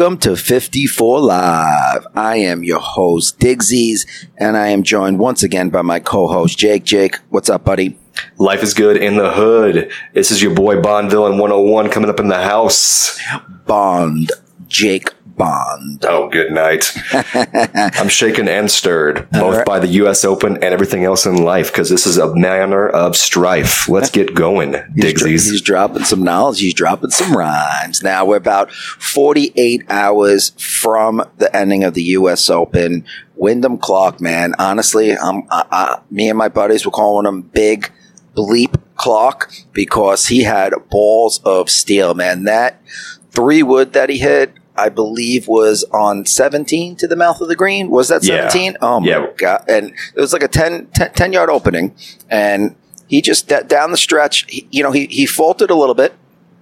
Welcome to 54 Live. I am your host, Digsies, and I am joined once again by my co-host, Jake. Jake, what's up, buddy? Life is good in the hood. This is your boy Bond Villain 101 coming up in the house. Bond, Jake Bond. Oh, good night. I'm shaken and stirred, both right. by the U.S. Open and everything else in life, because this is a manner of strife. Let's get going, He's, dro- he's dropping some knowledge. He's dropping some rhymes. Now we're about 48 hours from the ending of the U.S. Open. Wyndham Clark, man. Honestly, I'm, I, I, me and my buddies were calling him Big Bleep Clark because he had balls of steel, man. That three wood that he hit, I believe, was on 17 to the mouth of the green. Was that Yeah. 17? Oh my Yeah. god! And it was like a 10, 10, 10 yard opening, and he just d- down the stretch. He, you know, he he faltered a little bit,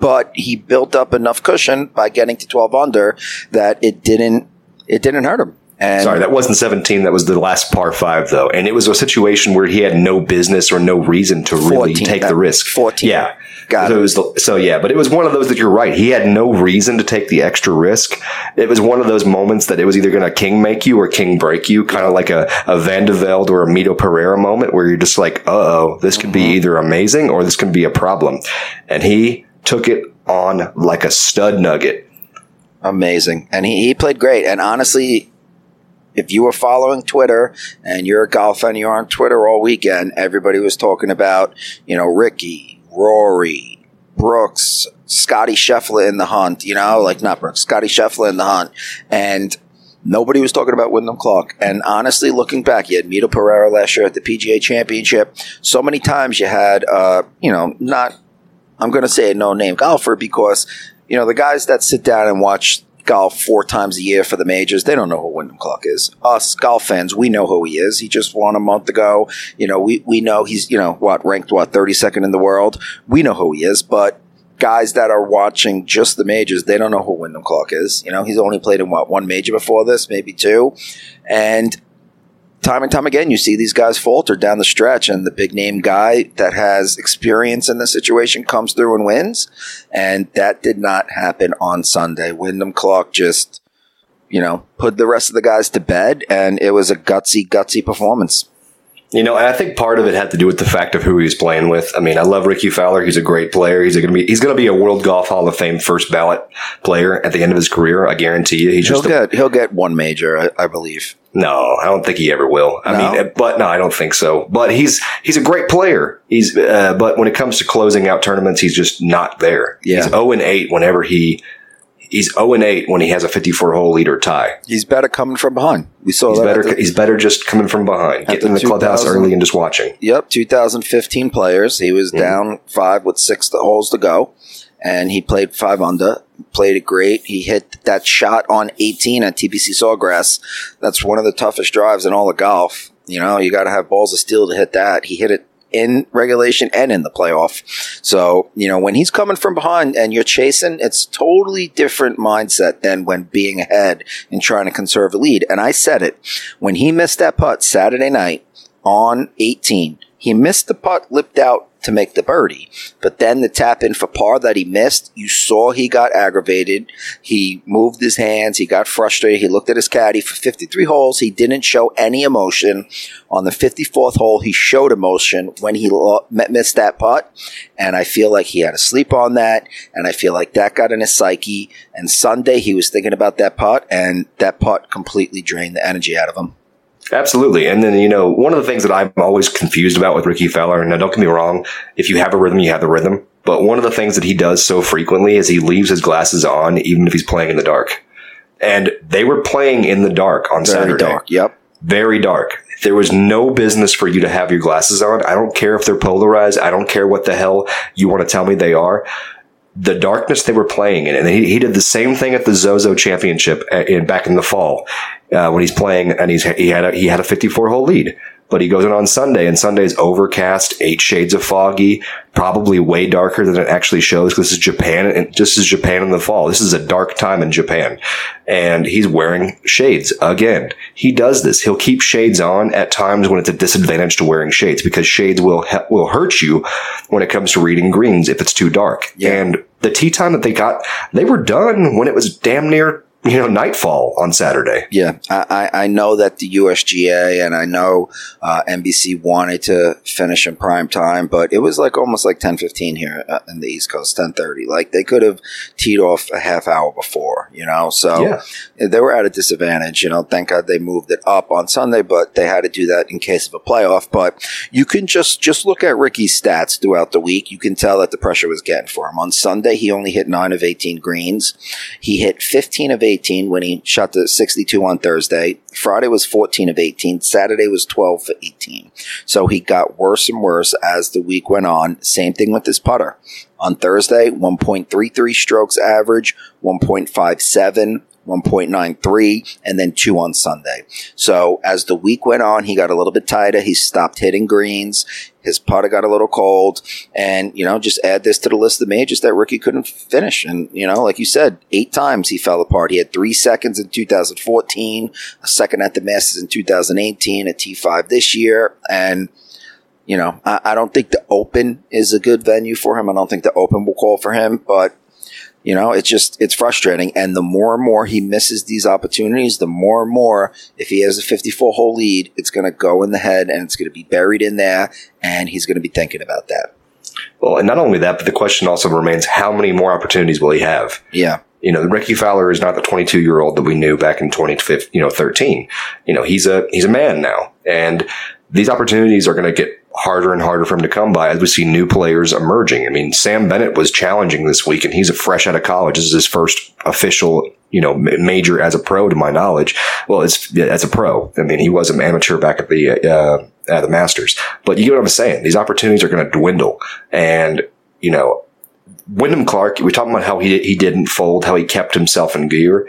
but he built up enough cushion by getting to 12 under that it didn't it didn't hurt him. And Sorry, that wasn't 17. That was the last par five, though. And it was a situation where he had no business or no reason to really 14, take that- the risk. 14. Yeah. Got so, it. the, so, yeah, but it was one of those that you're right. He had no reason to take the extra risk. It was one of those moments that it was either going to king make you or king break you, kind of like a, a Van de Velde or a Mito Pereira moment where you're just like, uh oh, this could be Mm-hmm. either amazing or this could be a problem. And he took it on like a stud nugget. amazing. And he, he played great. And honestly, if you were following Twitter and you're a golf fan, you're on Twitter all weekend, everybody was talking about, you know, Rickie, Rory, Brooks, Scottie Scheffler in the hunt, you know, like not Brooks, Scottie Scheffler in the hunt. And nobody was talking about Wyndham Clark. And honestly, looking back, you had Mito Pereira last year at the PGA Championship. So many times you had, uh, you know, not I'm going to say a no name golfer because, you know, the guys that sit down and watch golf four times a year for the majors, they don't know who Wyndham Clark is. Us golf fans, we know who he is. He just won a month ago. You know, we, we know he's, you know, what, ranked, what, 32nd in the world? We know who he is, but guys that are watching just the majors, they don't know who Wyndham Clark is. You know, he's only played in what, one major before this, maybe two. And time and time again, you see these guys falter down the stretch, and the big name guy that has experience in the situation comes through and wins. And that did not happen on Sunday. Wyndham Clark just, you know, put the rest of the guys to bed, and it was a gutsy, gutsy performance. You know, and I think part of it had to do with the fact of who he was playing with. I mean, I love Rickie Fowler. He's a great player. He's going to be he's going to be a World Golf Hall of Fame first ballot player at the end of his career. I guarantee you. He's He'll just a, get he'll get one major, I, I believe. no. I don't think he ever will. I No? mean, uh, but no, I don't think so. But he's he's a great player. He's uh, but when it comes to closing out tournaments, he's just not there. Yeah. He's zero and eight whenever he. He's 0 and 8 when he has a 54 hole leader tie. He's better coming from behind. We saw He's that. better. the- He's better just coming from behind, getting in the clubhouse early and just watching. Yep, 2015 players. He was mm-hmm. down five with six holes to go, and he played five under. Played it great. He hit that shot on 18 at TPC Sawgrass. That's one of the toughest drives in all of golf. You know, you got to have balls of steel to hit that. He hit it in regulation and in the playoff. So, you know, when he's coming from behind and you're chasing, it's totally different mindset than when being ahead and trying to conserve a lead. And I said it when he missed that putt Saturday night on 18. He missed the putt, lipped out to make the birdie. But then the tap in for par that he missed, you saw he got aggravated. He moved his hands. He got frustrated. He looked at his caddy for 53 holes. He didn't show any emotion. On the 54th hole, he showed emotion when he missed that putt. And I feel like he had to sleep on that. And I feel like that got in his psyche. And Sunday, he was thinking about that putt, and that putt completely drained the energy out of him. Absolutely. And then, you know, one of the things that I'm always confused about with Rickie Fowler, and now don't get me wrong, if you have a rhythm, you have the rhythm. But one of the things that he does so frequently is he leaves his glasses on, even if he's playing in the dark. And they were playing in the dark on Very Saturday. dark. Yep. Very dark. There was no business for you to have your glasses on. I don't care if they're polarized. I don't care what the hell you want to tell me they are. The darkness they were playing in, and he, he did the same thing at the Zozo Championship uh, in, back in the fall uh, when he's playing, and he's he had a, he had a 54 hole lead. But he goes in on Sunday, and Sunday's overcast, eight shades of foggy, probably way darker than it actually shows. This is Japan, and just as Japan in the fall. This is a dark time in Japan, and he's wearing shades again. He does this. He'll keep shades on at times when it's a disadvantage to wearing shades because shades will will hurt you when it comes to reading greens if it's too dark. Yeah. And the tee time that they got, they were done when it was damn near you know, nightfall on Saturday. Yeah, I, I know that the USGA and I know uh, NBC wanted to finish in prime time, but it was like almost like ten fifteen here uh, in the East Coast, ten thirty. Like they could have teed off a half hour before, you know. So yeah. they were at a disadvantage. You know, thank God they moved it up on Sunday, but they had to do that in case of a playoff. But you can just just look at Rickie's stats throughout the week. You can tell that the pressure was getting for him. On Sunday, he only hit nine of eighteen greens. He hit fifteen of 18 when he shot the 62 on Thursday. Friday was 14 of 18. Saturday was 12 for 18. So he got worse and worse as the week went on. Same thing with his putter. On Thursday, 1.33 strokes average, 1.57, 1.93, and then two on Sunday. So as the week went on, he got a little bit tighter. He stopped hitting greens. His putter got a little cold. And, you know, just add this to the list of majors that Rickie couldn't finish. And, you know, like you said, eight times he fell apart. He had three seconds in 2014, a second at the Masters in 2018, a T5 this year. And, you know, I, I don't think the Open is a good venue for him. I don't think the Open will call for him, but you know, it's just, it's frustrating. And the more and more he misses these opportunities, the more and more, if he has a 54 hole lead, it's going to go in the head and it's going to be buried in there. And he's going to be thinking about that. Well, and not only that, but the question also remains how many more opportunities will he have? Yeah. You know, Rickie Fowler is not the 22 year old that we knew back in 2015, you know, 13. You know, he's a, he's a man now. And these opportunities are going to get harder and harder for him to come by as we see new players emerging. I mean, Sam Bennett was challenging this week and he's a fresh out of college. This is his first official, you know, major as a pro to my knowledge. Well, it's as a pro. I mean, he was an amateur back at the, uh, at the Masters, but you get what I'm saying? These opportunities are going to dwindle and, you know, Wyndham Clark, We're talking about how he, he didn't fold, how he kept himself in gear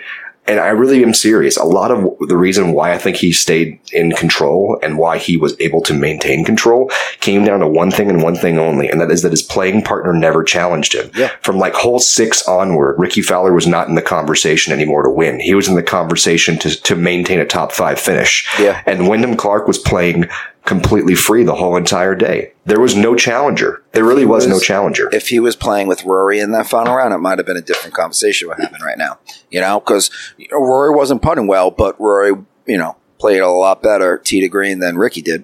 and I really am serious. A lot of the reason why I think he stayed in control and why he was able to maintain control came down to one thing and one thing only, and that is that his playing partner never challenged him. Yeah. From like hole six onward, Rickie Fowler was not in the conversation anymore to win. He was in the conversation to, to maintain a top five finish. Yeah. And Wyndham Clark was playing completely free the whole entire day. There was no challenger. There really was, was, no challenger. If he was playing with Rory in that final round, it might have been a different conversation what happened right now. You know, because Rory wasn't putting well, but Rory, you know, played a lot better tee to green than Rickie did.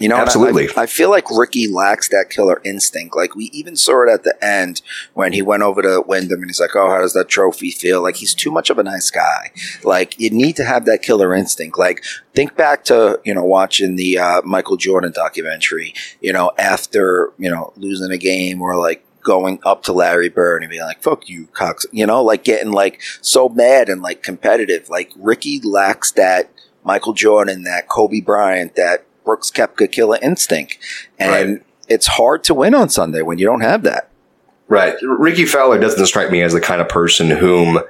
You know, absolutely. I, I, feel like Rickie lacks that killer instinct. Like we even saw it at the end when he went over to Wyndham and he's like, "Oh, how does that trophy feel?" Like he's too much of a nice guy. Like you need to have that killer instinct. Like think back to you know watching the uh, Michael Jordan documentary. You know, after you know losing a game or like going up to Larry Bird and being like, fuck you, Cox, you know, like getting like so mad and like competitive. Like Rickie lacks that Michael Jordan, that Kobe Bryant, that Brooks Koepka killer instinct. And right. it's hard to win on Sunday when you don't have that. Right. Rickie Fowler doesn't strike me as the kind of person whom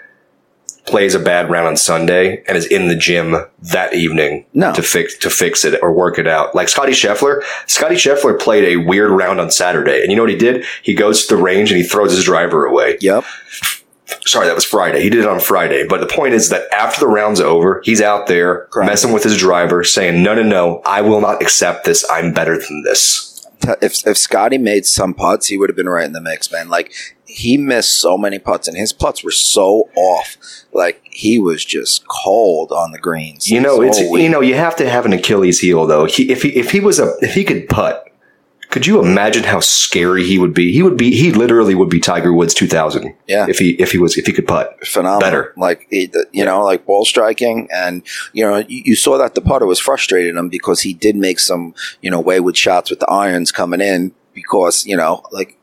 plays a bad round on Sunday and is in the gym that evening no. to fix to fix it or work it out. Like Scottie Scheffler, Scottie Scheffler played a weird round on Saturday, and you know what he did? He goes to the range and he throws his driver away. Yep sorry, that was Friday. He did it on Friday. But the point is that after the round's over, he's out there Correct. messing with his driver, saying, no, no, no, I will not accept this. I'm better than this. If, if Scottie made some putts, he would have been right in the mix, man. Like, he missed so many putts, and his putts were so off. Like, he was just cold on the greens. You know, it's, you know, you have to have an Achilles heel, though. He, if he, if he was a, if he could putt, could you imagine how scary he would be? He would be. He literally would be Tiger Woods 2000. Yeah. If he if he was if he could putt, phenomenal. Better. Like you know, like ball striking, and you know, you, you saw that the putter was frustrating him because he did make some you know wayward shots with the irons coming in because you know like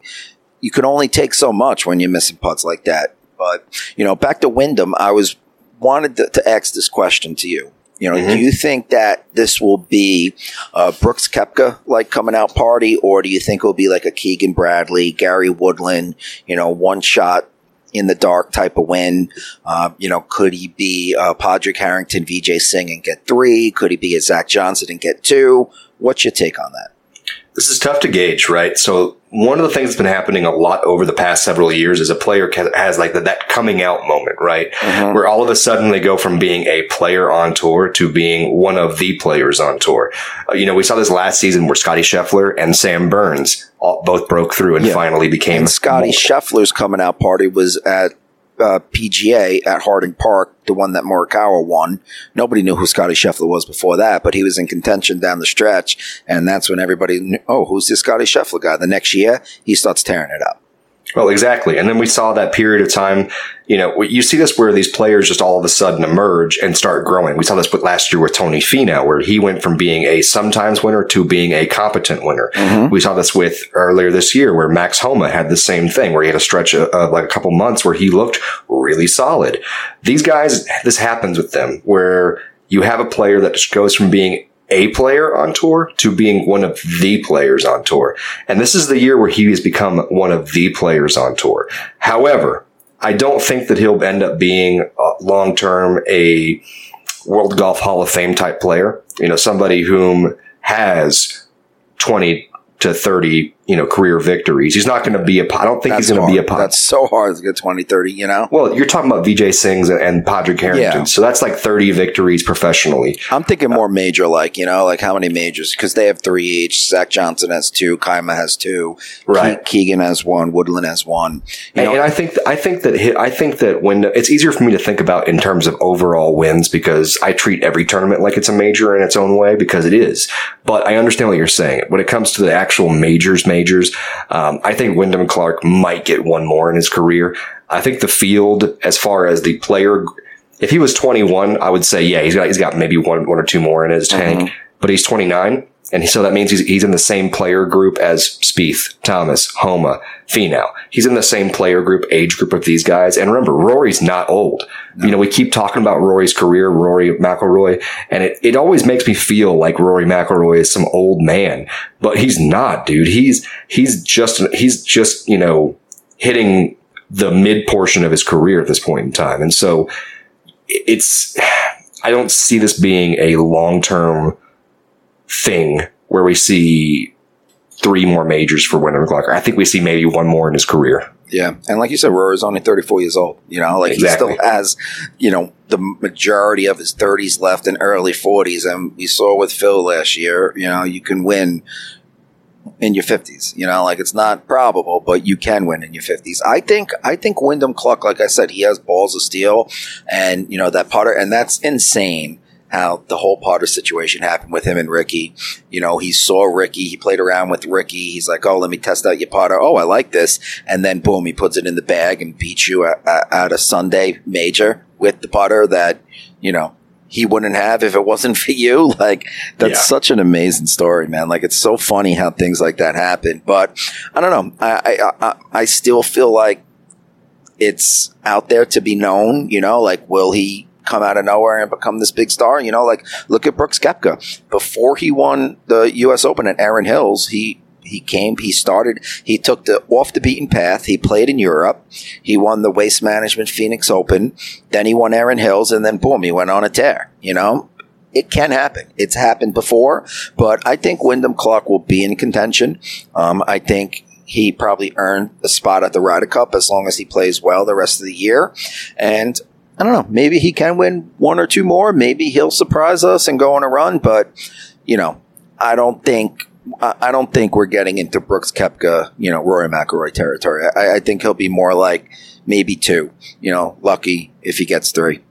you can only take so much when you're missing putts like that. But you know, back to Wyndham, I was wanted to, to ask this question to you. You know, mm-hmm. do you think that this will be a Brooks Koepka like coming out party, or do you think it'll be like a Keegan Bradley, Gary Woodland, you know, one shot in the dark type of win? Uh, you know, could he be uh, Padraig Harrington, Vijay Singh and get three? Could he be a Zach Johnson and get two? What's your take on that? This is tough to gauge, right? So one of the things that's been happening a lot over the past several years is a player has like the, that coming out moment, right? Mm-hmm. Where all of a sudden they go from being a player on tour to being one of the players on tour. Uh, you know, we saw this last season where Scottie Scheffler and Sam Burns all, both broke through and yeah. finally became. And Scottie Scheffler's coming out party was at uh, PGA at Harding Park, the one that Morikawa won. Nobody knew who Scottie Scheffler was before that, but he was in contention down the stretch, and that's when everybody knew, oh, who's this Scottie Scheffler guy? The next year, he starts tearing it up. Well, exactly. And then we saw that period of time, you know, you see this where these players just all of a sudden emerge and start growing. We saw this with last year with Tony Finau, where he went from being a sometimes winner to being a competent winner. Mm-hmm. We saw this with earlier this year where Max Homa had the same thing, where he had a stretch of, of like a couple months where he looked really solid. These guys, this happens with them where you have a player that just goes from being a player on tour to being one of the players on tour. And this is the year where he has become one of the players on tour. However, I don't think that he'll end up being long term a World Golf Hall of Fame type player. You know, somebody whom has 20 to 30 you know, career victories. He's not going to be a. I don't think That's he's going to be a. That's so hard to get 20, 30, You know. Well, you're talking about Vijay Singhs and Padraig Harrington, yeah. so that's like thirty victories professionally. I'm thinking more uh, major, like you know, like how many majors? Because they have three each. Zach Johnson has two. Kaymer has two. Right. Keegan has one. Woodland has one. You know, and, I think I think that I think that when it's easier for me to think about in terms of overall wins because I treat every tournament like it's a major in its own way because it is. But I understand what you're saying. When it comes to the actual majors, majors. Um, I think Wyndham Clark might get one more in his career. I think the field, as far as the player, if he was 21, I would say, yeah, he's got, he's got maybe one, one or two more in his tank, mm-hmm. But he's 29. And so that means he's, he's in the same player group as Spieth, Thomas, Homa, Finau. He's in the same player group, age group of these guys. And remember, Rory's not old. No. You know, we keep talking about Rory's career, Rory McIlroy, and it, it always makes me feel like Rory McIlroy is some old man, but he's not, dude. He's, he's just, he's just, you know, hitting the mid portion of his career at this point in time. And so it's, I don't see this being a long term, thing where we see three more majors for Wyndham Clark. I think we see maybe one more in his career. Yeah, and like you said, Rory's only 34 years old. You know, like exactly. he still has, you know, the majority of his 30s left and early 40s. And we saw with Phil last year, you know, you can win in your 50s. You know, like it's not probable, but you can win in your 50s. I think, I think Wyndham Clark, like I said, he has balls of steel and, you know, that putter, and that's insane how the whole putter situation happened with him and Rickie. You know, he saw Rickie, he played around with Rickie. He's like, "Oh, let me test out your putter. Oh, I like this." And then boom, he puts it in the bag and beats you at, at a Sunday major with the putter that you know he wouldn't have if it wasn't for you. Like that's yeah. such an amazing story, man. Like it's so funny how things like that happen. But I don't know. I I, I, I still feel like it's out there to be known. You know, like will he come out of nowhere and become this big star. You know, like look at Brooks Koepka. Before he won the U.S. Open at Erin Hills, he he came, he started, he took the off the beaten path. He played in Europe. He won the Waste Management Phoenix Open. Then he won Erin Hills, and then boom, he went on a tear. You know, it can happen. It's happened before, but I think Wyndham Clark will be in contention. Um, I think he probably earned a spot at the Ryder Cup as long as he plays well the rest of the year. And I don't know. Maybe he can win one or two more. Maybe he'll surprise us and go on a run. But you know, I don't think I don't think we're getting into Brooks Koepka, you know, Rory McIlroy territory. I, I think he'll be more like maybe two. You know, lucky if he gets three.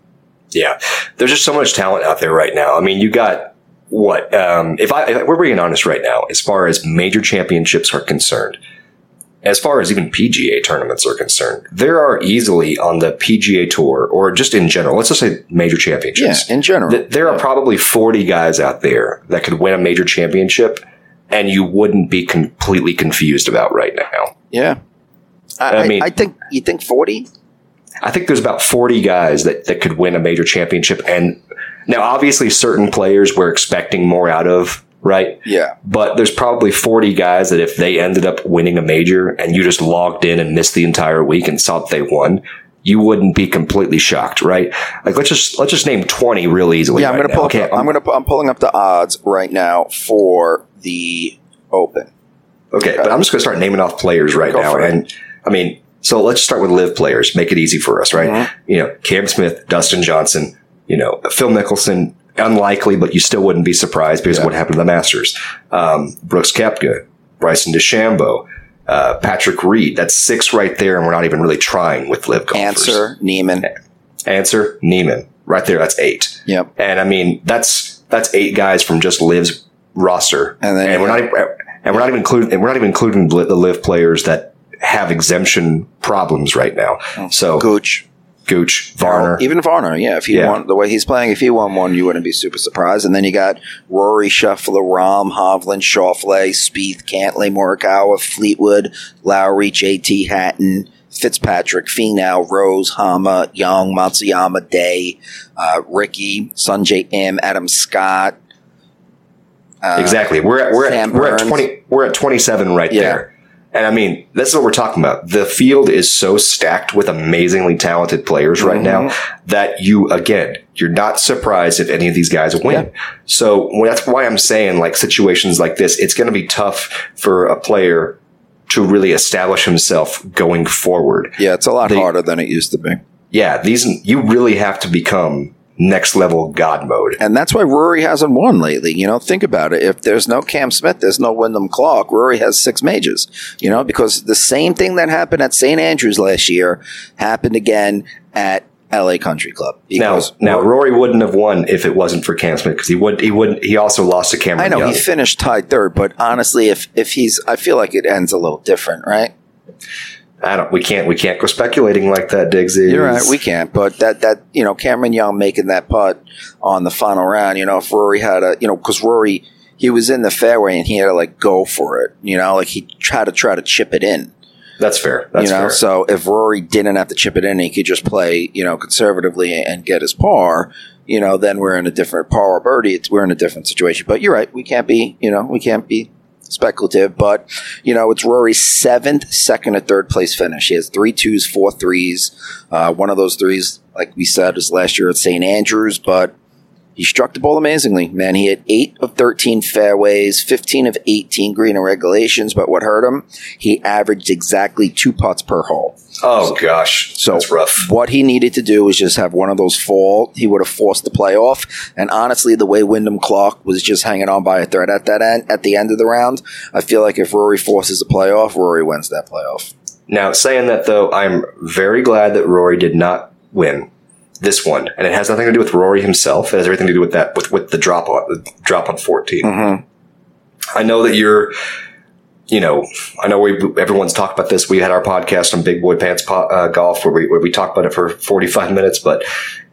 Yeah, there's just so much talent out there right now. I mean, you got what? Um, if I if we're being honest right now, as far as major championships are concerned, as far as even PGA tournaments are concerned, there are easily on the PGA Tour or just in general, let's just say major championships. Yeah, in general. Th- there are probably 40 guys out there that could win a major championship and you wouldn't be completely confused about right now. Yeah. I, I mean, I think, you think 40? I think there's about 40 guys that, that could win a major championship. And now, obviously, certain players we're expecting more out of right? Yeah. But there's probably 40 guys that if they ended up winning a major and you just logged in and missed the entire week and saw that they won, you wouldn't be completely shocked, right? Like let's just let's just name 20 real easily. Yeah, I'm going to pull okay, I'm, I'm going to I'm pulling up the odds right now for the Open. Okay, but I'm just going to start naming off players right Go now. And I mean, so let's start with LIV players. Make it easy for us, right? Mhm. You know, Cam Smith, Dustin Johnson, you know, Phil Mickelson. Unlikely, but you still wouldn't be surprised because of what happened to the Masters. Um, Brooks Koepka, Bryson DeChambeau, uh, Patrick Reed. That's six right there, and we're not even really trying with LIV golfers. Ancer Niemann. Ancer Niemann. Right there, that's eight. Yep. And I mean, that's that's eight guys from just LIV's roster, And then- we're not even, and we're not even including and we're not even including the the LIV players that have exemption problems right now. So Gooch. Gooch, Varner, Even Varner, yeah. If he Yeah. won the way he's playing, if he won one, you wouldn't be super surprised. And then you got Rory, Scheffler, Rahm, Hovland, Schauffele, Spieth, Cantlay, Morikawa, Fleetwood, Lowry, JT, Hatton, Fitzpatrick, Finau, Rose, Homa, Young, Matsuyama, Day, uh, Rickie, Sungjae Im, Adam Scott. Uh, exactly. We're at we're at, we're at twenty we're at twenty seven right Yeah. there. And I mean, this is what we're talking about. The field is so stacked with amazingly talented players right now Mm-hmm. that you, again, you're not surprised if any of these guys win. So well, that's why I'm saying, like situations like this, it's going to be tough for a player to really establish himself going forward. Yeah, it's a lot They- harder than it used to be. Yeah, these you really have to become next level God mode. And that's why Rory hasn't won lately. You know, think about it. If there's no Cam Smith, there's no Wyndham Clark. Rory has six majors. You know, because the same thing that happened at St. Andrews last year happened again at LA Country Club. Now, now Rory wouldn't have won if it wasn't for Cam Smith because he would he would he also lost to Cameron I know Young. he finished tied third, but honestly, if if he's, I feel like it ends a little different, right? I don't. We can't. We can't go speculating like that, Diggsy. You're right. We can't. But that that you know Cameron Young making that putt on the final round. You know, if Rory had a you know because Rory he was in the fairway and he had to like go for it. You know, like he tried to try to chip it in. That's fair. That's you know, fair. so if Rory didn't have to chip it in, he could just play you know conservatively and get his par. You know, then we're in a different par or birdie. It's, we're in a different situation. But you're right. We can't be. You know, we can't be speculative, but you know it's Rory's seventh, second, or third place finish. He has three twos, four threes. Uh, one of those threes, like we said, was last year at St. Andrews, but he struck the ball amazingly. Man, he had eight of thirteen fairways, fifteen of eighteen green and regulations. But what hurt him? He averaged exactly two putts per hole. oh gosh, So that's rough. What he needed to do was just have one of those fall. He would have forced the playoff. And honestly, the way Wyndham Clark was just hanging on by a thread at that end, at the end of the round, I feel like if Rory forces a playoff, Rory wins that playoff. Now, saying that though, I'm very glad that Rory did not win this one, and it has nothing to do with Rory himself. It has everything to do with that with with the drop on the drop on 14. Mm-hmm. I know that you're. You know, I know we everyone's talked about this. We had our podcast on Big Boy Pants po- uh, Golf where we where we talked about it for 45 minutes, but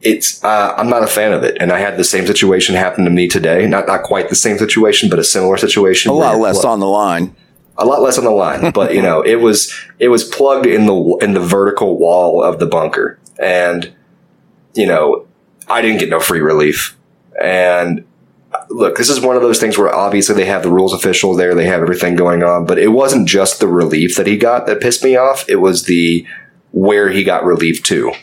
it's uh, I'm not a fan of it. And I had the same situation happen to me today. Not not quite the same situation, but a similar situation. A lot less on the line. a lot less on the line, but you know, it was it was plugged in the in the vertical wall of the bunker, and you know, I didn't get no free relief. And look, this is one of those things where obviously they have the rules official there, they have everything going on, but it wasn't just the relief that he got that pissed me off. It was the where he got relief to.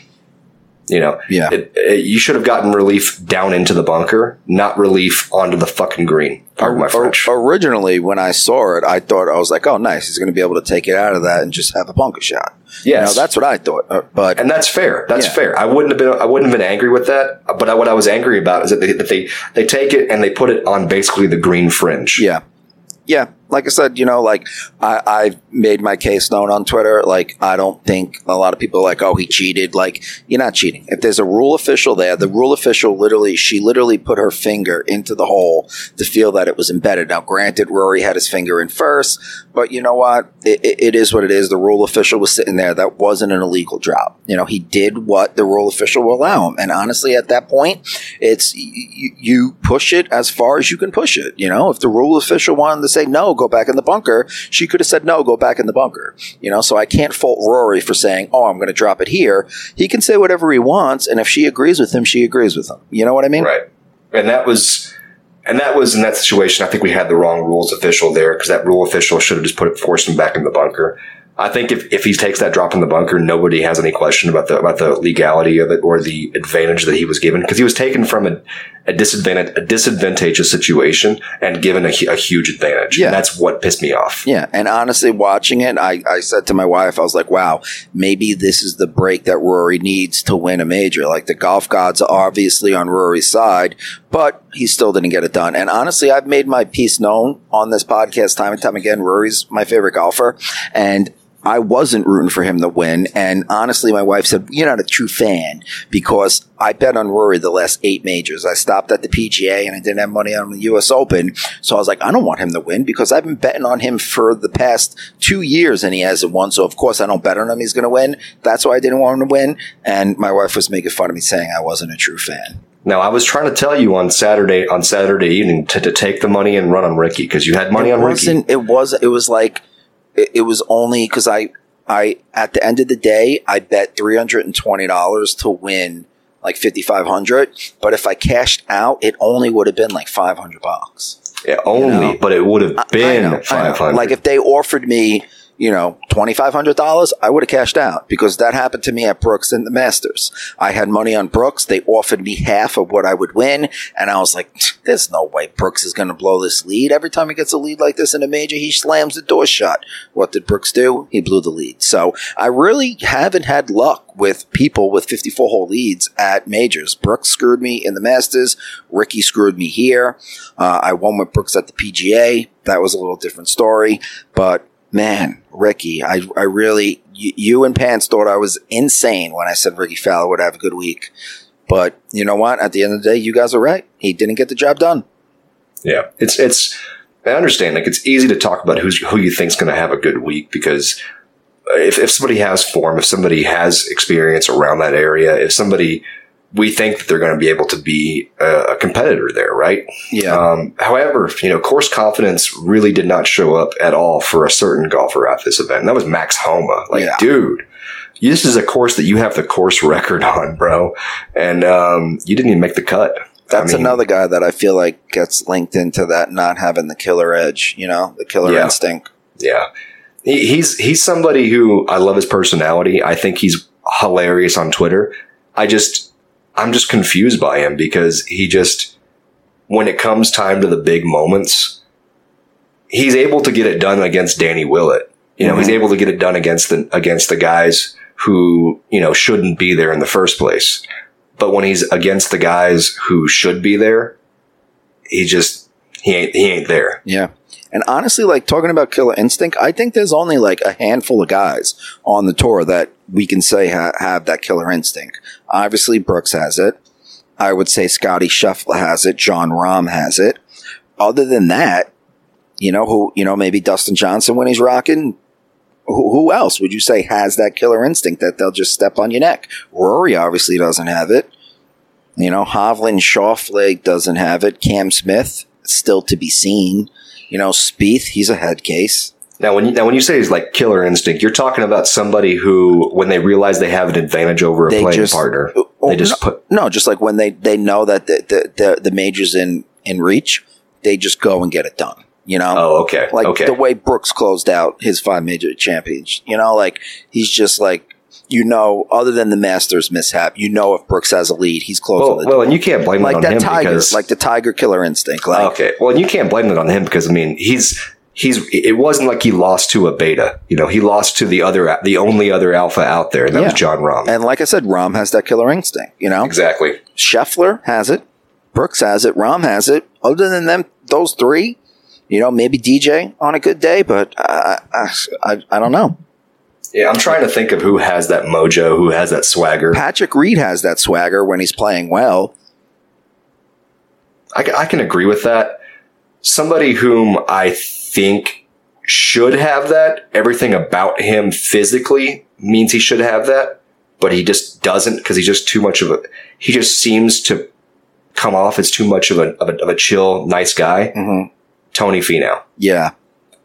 You know, Yeah. it, it- you should have gotten relief down into the bunker, not relief onto the fucking green. Pardon my French. originally, when I saw it, I thought I was like, "Oh, nice! He's going to be able to take it out of that and just have a bunker shot." You know, that's what I thought. Uh, but and that's fair. That's Yeah. fair. I wouldn't have been. I wouldn't have been angry with that. But I, what I was angry about is that they, that they they take it and they put it on basically the green fringe. Yeah. Yeah. Like I said, you know, like I, I've made my case known on Twitter. Like, I don't think a lot of people are like, oh, he cheated. Like, you're not cheating. If there's a rule official there, the rule official literally, she literally put her finger into the hole to feel that it was embedded. Now, granted, Rory had his finger in first, but you know what? It, it, it is what it is. The rule official was sitting there. That wasn't an illegal drop. You know, he did what the rule official will allow him. And honestly, at that point, it's you, you push it as far as you can push it. You know, if the rule official wanted to say no, go back in the bunker, she could have said no, go back in the bunker. You know, so I can't fault Rory for saying, oh, I'm going to drop it here. He can say whatever he wants, and if she agrees with him, she agrees with him. You know what I mean? Right. And that was. And that was in that situation. I think we had the wrong rules official there because that rule official should have just put it, forced him back in the bunker. I think if, if he takes that drop in the bunker, nobody has any question about the about the legality of it or the advantage that he was given because he was taken from a a disadvantage, a disadvantageous situation and given a, a huge advantage. Yeah. And that's what pissed me off. Yeah, and honestly, watching it, I, I said to my wife, I was like, wow, maybe this is the break that Rory needs to win a major. Like the golf gods are obviously on Rory's side, but he still didn't get it done. And honestly, I've made my piece known on this podcast time and time again. Rory's my favorite golfer, and I wasn't rooting for him to win. And honestly, my wife said, You're not a true fan because I bet on Rory the last eight majors. I stopped at the PGA and I didn't have money on the US Open. So I was like, I don't want him to win because I've been betting on him for the past two years and he hasn't won. So of course I don't bet on him he's going to win. That's why I didn't want him to win. And my wife was making fun of me saying I wasn't a true fan. Now I was trying to tell you on Saturday on Saturday evening to, to take the money and run on Rickie because you had money it on Rickie. It was, it was like, it, it was only because I, I, at the end of the day, I bet $320 to win like 5,500. But if I cashed out, it only would have been like 500 bucks. Yeah, only, know. but it would have been know, I know. five hundred. Like if they offered me, you know, twenty five hundred dollars, I would have cashed out because that happened to me at Brooks and the Masters. I had money on Brooks. They offered me half of what I would win, and I was like, "There's no way Brooks is going to blow this lead." Every time he gets a lead like this in a major, he slams the door shut. What did Brooks do? He blew the lead. So I really haven't had luck with people with 54 hole leads at majors. Brooks screwed me in the Masters. Rickie screwed me here. Uh, I won with Brooks at the PGA. That was a little different story, but man, Rickie, I, I really, you, you and Pants thought I was insane when I said Rickie Fowler would have a good week. But you know what? At the end of the day, you guys are right. He didn't get the job done. Yeah, it's it's. I understand. Like it's easy to talk about who's who you think's going to have a good week because if if somebody has form, if somebody has experience around that area, if somebody we think that they're going to be able to be a, a competitor there, right? Yeah. Um, however, you know, course confidence really did not show up at all for a certain golfer at this event. And that was Max Homa. Like, Yeah. dude, this is a course that you have the course record on, bro, and um, you didn't even make the cut. That's I mean, another guy that I feel like gets linked into that not having the killer edge, you know, the killer Yeah. instinct. Yeah. He, he's he's somebody who I love his personality. I think he's hilarious on Twitter. I just I'm just confused by him because he just when it comes time to the big moments, he's able to get it done against Danny Willett. You know, he's mm-hmm. able to get it done against the against the guys who, you know, shouldn't be there in the first place. But when he's against the guys who should be there, he just he ain't he ain't there. Yeah. And honestly, like talking about killer instinct, I think there's only like a handful of guys on the tour that we can say ha- have that killer instinct. Obviously, Brooks has it. I would say Scottie Scheffler has it. Jon Rahm has it. Other than that, you know who? You know maybe Dustin Johnson when he's rocking. Who, who else would you say has that killer instinct that they'll just step on your neck? Rory obviously doesn't have it. You know, Hovland Schauffele doesn't have it. Cam Smith still to be seen. You know, Spieth, he's a head case. Now, when you, now when you say he's like killer instinct, you're talking about somebody who, when they realize they have an advantage over a playing just- partner, oh, oh, they just no, put. no, just like when they, they know that the, the, the, the major's in, in reach, they just go and get it done. You know? Oh, okay, like okay, the way Brooks closed out his five major champions. You know, like he's just like you know, other than the Masters mishap, you know if Brooks has a lead, he's closing well, the well, and you can't blame like it on that him tiger, because like the tiger killer instinct. Like okay, well, and you can't blame it on him because I mean he's he's it wasn't like he lost to a beta. You know, he lost to the other the only other alpha out there, and that was Jon Rahm. and like I said, Rahm has that killer instinct. You know, exactly. Scheffler has it, Brooks has it, Rahm has it. Other than them, those three, you know, maybe DJ on a good day, but I, I, I don't know. Yeah, I'm trying to think of who has that mojo, who has that swagger. Patrick Reed has that swagger when he's playing well. I, I can agree with that. Somebody whom I think should have that, everything about him physically means he should have that, but he just doesn't because he's just too much of a, he just seems to come off as too much of a, of a, of a chill, nice guy. hmm Tony Finau. Yeah,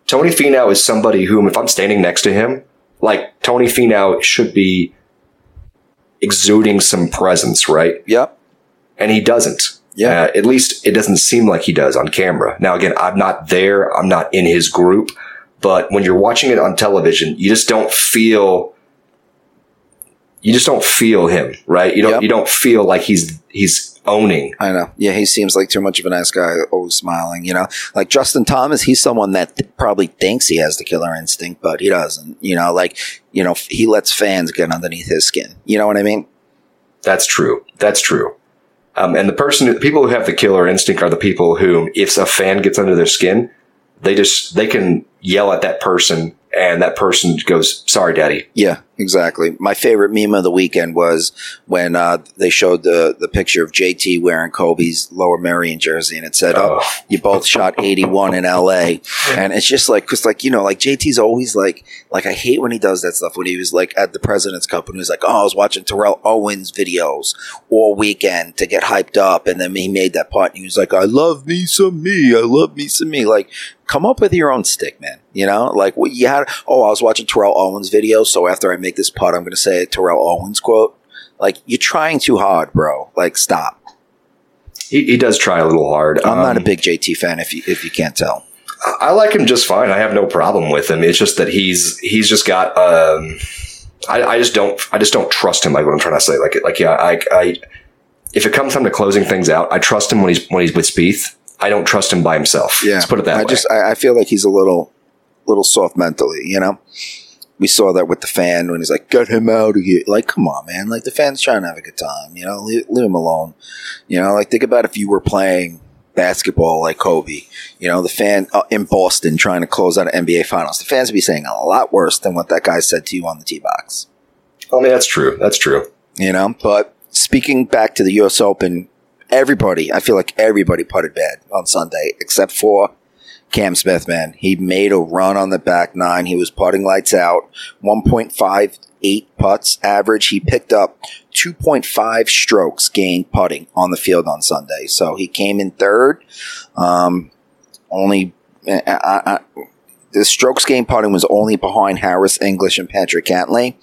Tony Finau is somebody whom, if I'm standing next to him, like Tony Finau should be exuding some presence, right? yep, and he doesn't. Yeah. Uh, at least it doesn't seem like he does on camera. Now, again, I'm not there. I'm not in his group. But when you're watching it on television, you just don't feel you just don't feel him, right? You don't Yep. you don't feel like he's he's owning. I know. Yeah, he seems like too much of a nice guy, always smiling. You know, like Justin Thomas, he's someone that th- probably thinks he has the killer instinct, but he doesn't. You know, like you know, f- he lets fans get underneath his skin. You know what I mean? That's true. That's true. Um, and the person, people who have the killer instinct are the people who, if a fan gets under their skin, they just they can yell at that person, and that person goes, "Sorry, daddy." Yeah, exactly. My favorite meme of the weekend was when uh, they showed the the picture of JT wearing Kobe's Lower Merion jersey, and it said, "Oh, Oh. you both shot 81 in LA." And it's just like, cause like, you know, like JT's always like, like, I hate when he does that stuff when he was like at the President's Cup and he was like, oh, I was watching Terrell Owens videos all weekend to get hyped up. And then he made that putt and he was like, I love me some me. I love me some me. Like, come up with your own stick, man. You know, like what you had, oh, I was watching Terrell Owens video. So after I make this putt, I'm going to say Terrell Owens quote. Like, you're trying too hard, bro. Like, stop. He, he does try a little hard. I'm not a Um, big JT fan if you, if you can't tell. I like him just fine. I have no problem with him. It's just that he's he's just got. Um, I, I just don't. I just don't trust him. Like what I'm trying to say. Like like yeah. I, I if it comes time to closing things out, I trust him when he's when he's with Spieth. I don't trust him by himself. Yeah, Let's put it that I way. just I, I feel like he's a little little soft mentally. You know, we saw that with the fan when he's like, "Get him out of here!" Like, come on, man! Like the fan's trying to have a good time. You know, leave, leave him alone. You know, like think about if you were playing basketball like Kobe. You know, the fan uh, in Boston trying to close out an NBA Finals. The fans would be saying a lot worse than what that guy said to you on the tee box. I mean, that's true. That's true. You know, but speaking back to the U.S. Open, everybody, I feel like everybody putted bad on Sunday except for Cam Smith, man. He made a run on the back nine. He was putting lights out, 1.58 putts average. He picked up 2.5 strokes gained putting on the field on Sunday. So he came in third. Um, only, I, I, I- the strokes gained putting was only behind Harris English and Patrick Cantlay.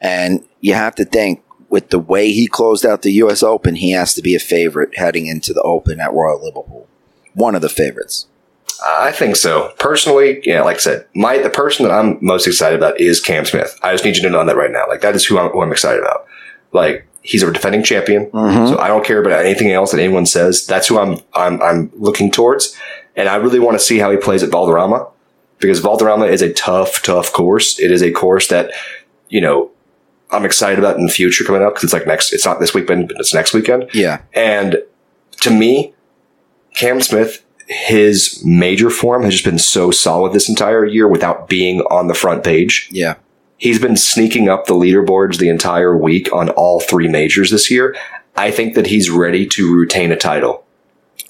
And you have to think with the way he closed out the U.S. Open, he has to be a favorite heading into the Open at Royal Liverpool. One of the favorites. I think so. Personally, yeah, like I said, my the person that I'm most excited about is Cam Smith. I just need you to know that right now. Like that is who I'm, who I'm excited about. Like he's a defending champion, Mhm. so I don't care about anything else that anyone says. That's who I'm I'm I'm looking towards, and I really want to see how he plays at Valderrama because Valderrama is a tough, tough course. It is a course that you know I'm excited about in the future coming up because it's like next. It's not this weekend, but it's next weekend. Yeah. And to me, Cam Smith, his major form has just been so solid this entire year without being on the front page. Yeah. He's been sneaking up the leaderboards the entire week on all three majors this year. I think that he's ready to retain a title.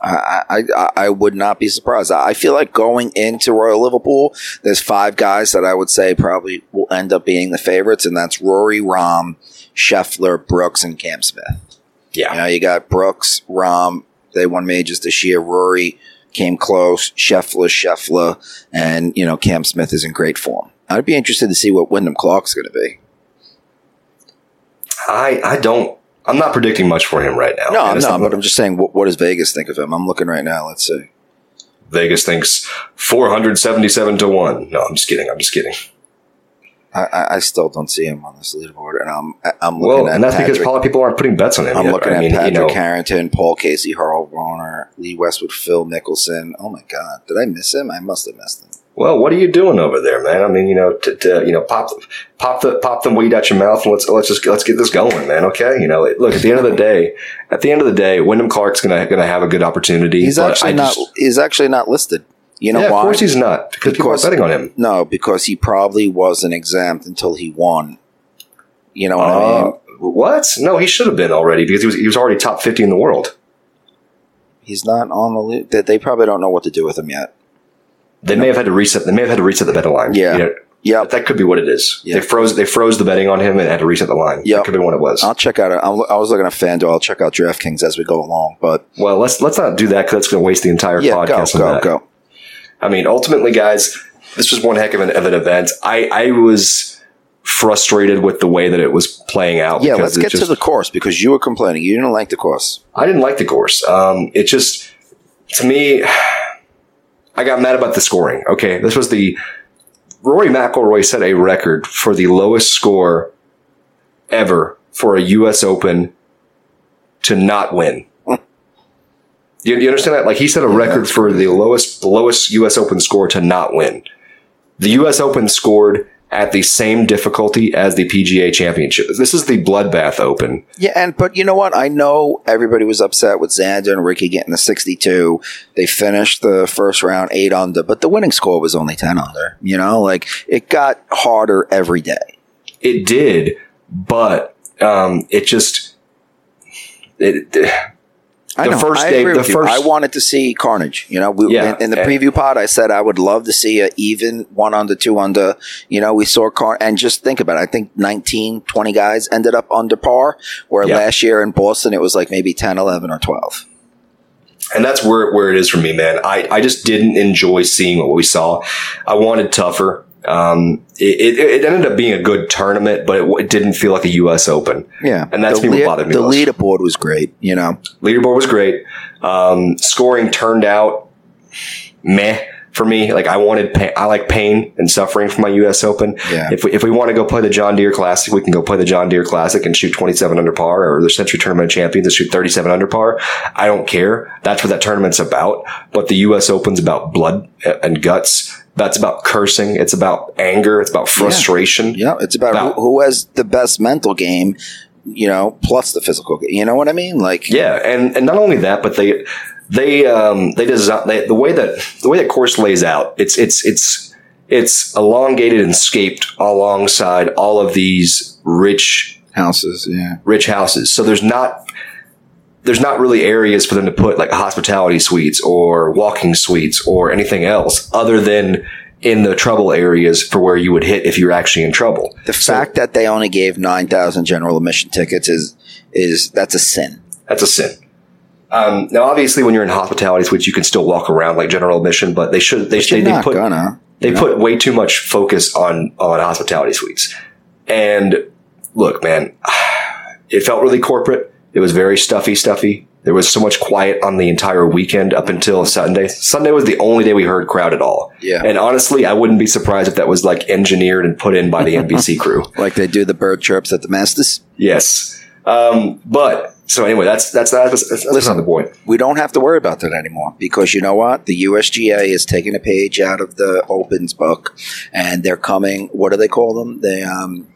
I, I, I- would not be surprised. I feel like going into Royal Liverpool, there's five guys that I would say probably will end up being the favorites, and that's Rory, Rahm, Scheffler, Brooks, and Cam Smith. Yeah. You know, you got Brooks, Rahm, they won majors this year. Rory came close. Scheffler, Scheffler, and, you know, Cam Smith is in great form. I'd be interested to see what Wyndham Clark's going to be. I, I don't, I'm not predicting much for him right now. No, I'm not, but I'm just saying, what, what does Vegas think of him? I'm looking right now. Let's see. Vegas thinks 477 to 1. No, I'm just kidding. I'm just kidding. I, I, still don't see him on this leaderboard, and I'm I'm looking Well, at and that's because Patrick- probably people aren't putting bets on him I'm yet. looking I at mean, Patrick you know, Harrington, Paul Casey, Harold Varner, Lee Westwood, Phil Mickelson. Oh my God, did I miss him? I must have missed him. Well, what are you doing over there, man? I mean, you know, to, to you know, pop, pop the pop the weed out your mouth, and let's let's just let's get this going, man. Okay, you know, look at the end of the day, at the end of the day, Wyndham Clark's gonna gonna have a good opportunity. He's actually I not. He's actually not listed. You know yeah, why? of course he's not because people are Because- betting on him. no, because he probably wasn't exempt until he won. You know what I Uh, mean? what? No, he should have been already because he was he was already top fifty in the world. He's not on the. Li- they, they probably don't know what to do with him yet. They may have had to reset. They may have had to reset the betting line. Yeah. You know, Yep. that could be what it is. Yeah. They froze. They froze the betting on him and had to reset the line. Yeah, That could be what it was. I'll check out. I'll, I was looking at FanDuel. I'll check out DraftKings as we go along. But well, let's let's not do that because that's going to waste the entire yeah, podcast. on go go. I mean, ultimately, guys, this was one heck of an, of an event. I, I was frustrated with the way that it was playing out. Yeah, let's get just, to the course because you were complaining. You didn't like the course. I didn't like the course. Um, it just, to me, I got mad about the scoring. Okay, this was the Rory McIlroy set a record for the lowest score ever for a U.S. Open to not win. You, you understand that? Like he set a record for the lowest lowest U.S. Open score to not win. The U.S. Open scored at the same difficulty as the PGA Championship. This is the Bloodbath Open. Yeah, and but you know what? I know everybody was upset with Xander and Rickie getting the 62. They finished the first round eight under, but the winning score was only 10 under. You know, like it got harder every day. It did, but um, it just it, I The know. first I day- agree the with you. first- I wanted to see carnage. You know, we, Yeah, in, in the and- preview pod, I said I would love to see a even one under, two under. You know, we saw car, and just think about it. I think 19, 20 guys ended up under par, where Yeah. last year in Boston it was like maybe 10, 11, or 12. and that's where where it is for me, man. I, I just didn't enjoy seeing what we saw. I wanted tougher. Um, it, it, it ended up being a good tournament, but it, it didn't feel like a U.S. Open. Yeah. And that's what bothered me The most. leaderboard was great, you know. Leaderboard was great. Um, scoring turned out meh for me. Like I wanted, pain, I like pain and suffering for my U.S. Open. Yeah. If we, if we want to go play the John Deere Classic, we can go play the John Deere Classic and shoot 27 under par, or the Sentry Tournament Champions and shoot 37 under par. I don't care. That's what that tournament's about. But the U.S. Open's about blood and guts. That's about cursing. It's about anger. It's about frustration. Yeah, it's about Wow. who, who has the best mental game, you know, plus the physical game. You know what I mean? Like, Yeah, and and not only that, but they they um they design they, the way that the way that course lays out. It's it's it's it's elongated and scaped alongside all of these rich houses. Yeah, rich houses. So there's not there's not really areas for them to put like hospitality suites or walking suites or anything else other than in the trouble areas for where you would hit if you're actually in trouble. the So fact that they only gave nine thousand general admission tickets is is that's a sin. That's a sin. Um, now, obviously, when you're in hospitality suites, you can still walk around like general admission, but they should they they, they put gonna. they know? put way too much focus on on hospitality suites. And look, man, it felt really corporate. It was very stuffy, stuffy. There was so much quiet on the entire weekend up until Sunday. Sunday was the only day we heard crowd at all. Yeah. And honestly, I wouldn't be surprised if that was like engineered and put in by the NBC crew. like they do the bird chirps at the Masters. Yes. Um, but so anyway, that's that's that's, that's, that's not the point. We don't have to worry about that anymore because you know what? The USGA is taking a page out of the Opens book, and they're coming. What do they call them? They um,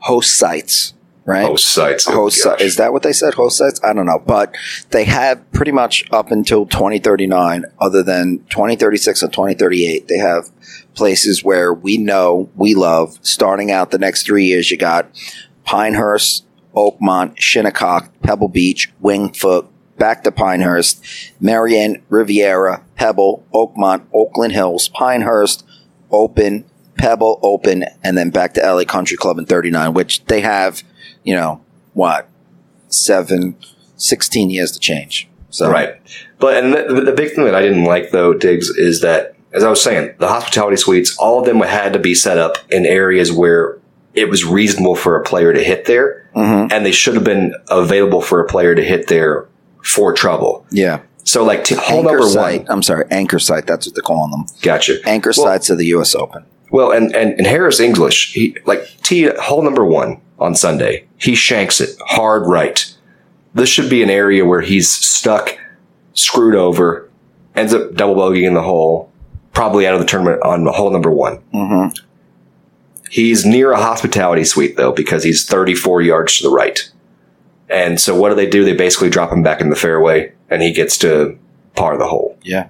host sites, right? Host sites. Oh, host si- is that what they said host sites i don't know but they have pretty much up until 2039 other than 2036 and 2038 they have places where we know we love starting out the next three years you got pinehurst oakmont shinnecock pebble beach wingfoot back to pinehurst merion riviera pebble oakmont oakland hills pinehurst open pebble open and then back to la country club in 39 which they have you know, what, seven, 16 years to change. So, Right. But and the, the big thing that I didn't like though, Diggs, is that as I was saying, the hospitality suites, all of them had to be set up in areas where it was reasonable for a player to hit there, Mhm. and they should have been available for a player to hit there for trouble. yeah. So like t- hole number site. one, I'm sorry, anchor site. That's what they're calling them. gotcha. Anchor Well- sites of the U.S. Open. Well, and, and, and Harris English, he like T hole number one on Sunday. He shanks it hard right. This should be an area where he's stuck, screwed over, ends up double bogeying in the hole, probably out of the tournament on hole number one. hmm He's near a hospitality suite though because he's 34 yards to the right. And so what do they do? They basically drop him back in the fairway and he gets to par the hole. Yeah.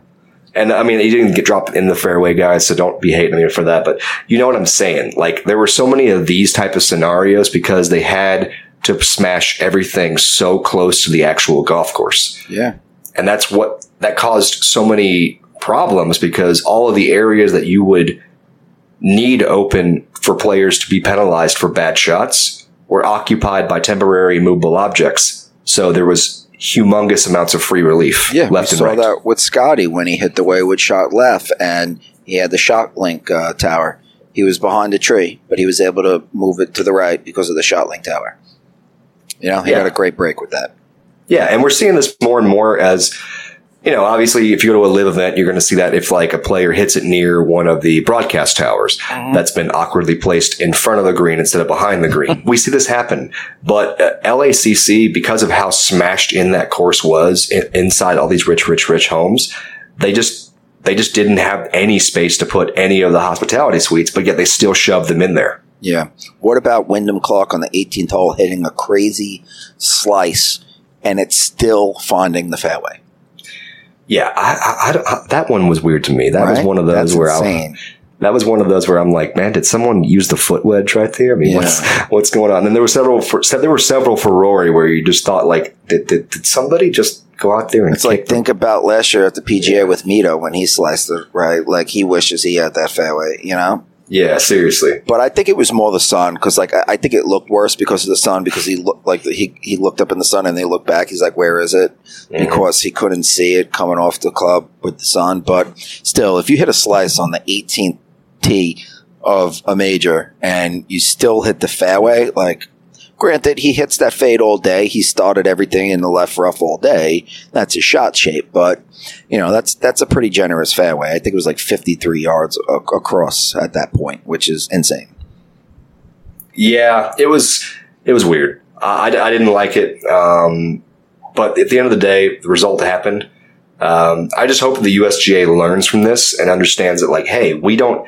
And I mean, he didn't get dropped in the fairway, guys, so don't be hating me for that. But you know what I'm saying? Like, there were so many of these type of scenarios because they had to smash everything so close to the actual golf course. Yeah. And that's what, that caused so many problems because all of the areas that you would need open for players to be penalized for bad shots were occupied by temporary movable objects. So there was humongous amounts of free relief Yeah. left we and saw right. that with Scottie when he hit the wayward shot left and he had the shot link uh, tower. He was behind a tree, but he was able to move it to the right because of the shot link tower. You know, he Yeah. got a great break with that. Yeah, and we're seeing this more and more as you know, obviously, if you go to a live event, you're going to see that if like a player hits it near one of the broadcast towers that's been awkwardly placed in front of the green instead of behind the green. we see this happen, but uh, LACC, because of how smashed in that course was in, inside all these rich, rich, rich homes, they just they just didn't have any space to put any of the hospitality suites, but yet they still shoved them in there. Yeah. What about Wyndham Clark on the 18th hole hitting a crazy slice and it's still finding the fairway? Yeah, I, I, I, that one was weird to me. That was one of those That's where I, that was one of those where I'm like, man, did someone use the foot wedge right there? I mean, Yeah. what's what's going on? And there were several, for, there were several for Rory where you just thought like, did, did, did somebody just go out there and It's like kick the- think about last year at the PGA with Mito when he sliced it right. Like he wishes he had that fairway, you know. Yeah, seriously, But I think it was more the sun because, like, I, I think it looked worse because of the sun because he looked like he he looked up in the sun and they looked back. He's like, "Where is it?" Mm-hmm. Because he couldn't see it coming off the club with the sun. But still, if you hit a slice on the 18th tee of a major and you still hit the fairway, like. Granted, he hits that fade all day. He started everything in the left rough all day. That's his shot shape, but you know that's that's a pretty generous fairway. I think it was like 53 yards a- across at that point, which is insane. yeah, it was it was weird. I, I, I didn't like it, um, but at the end of the day, the result happened. Um, I just hope the USGA learns from this and understands that, like, hey, we don't.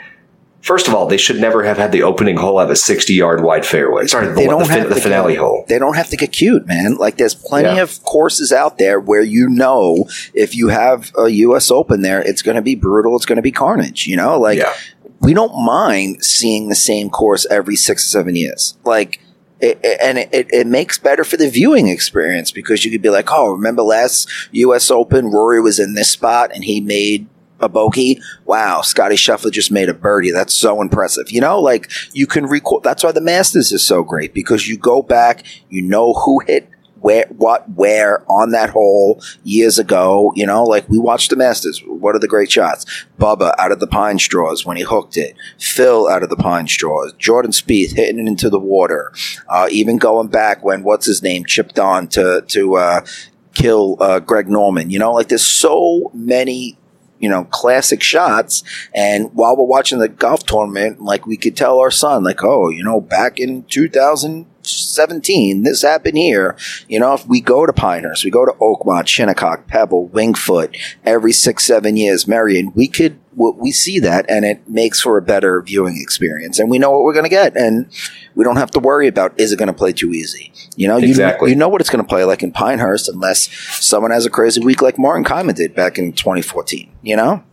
First of all, they should never have had the opening hole have a 60 yard wide fairway. Sorry, the, They the, don't fin- have the to finale get- hole. They don't have to get cute, man. Like there's plenty Yeah. of courses out there where you know if you have a U.S. Open there, it's going to be brutal. It's going to be carnage. You know, like yeah. we don't mind seeing the same course every six or seven years. Like, it, and it, it makes better for the viewing experience because you could be like, oh, remember last U.S. Open, Rory was in this spot and he made a bogey. Wow, Scottie Scheffler just made a birdie. That's so impressive. You know, like you can recall. That's why the Masters is so great because you go back, you know who hit where, what, where on that hole years ago. You know, like we watched the Masters. What are the great shots? Bubba out of the pine straws when he hooked it. Phil out of the pine straws. Jordan Spieth hitting it into the water. Uh, even going back when what's his name chipped on to to uh, kill uh, Greg Norman. You know, like there's so many you know, classic shots. And while we're watching the golf tournament, like we could tell our son, like, oh, you know, back in 2017, this happened here. You know, if we go to Pinehurst, we go to Oakmont, Shinnecock, Pebble, Wingfoot, every six, seven years, Merion, we could, we see that and it makes for a better viewing experience. And we know what we're going to get. And we don't have to worry about, is it going to play too easy? You know, you, Exactly. you know what it's going to play like in Pinehurst unless someone has a crazy week like Martin Kaymer did back in 2014, you know?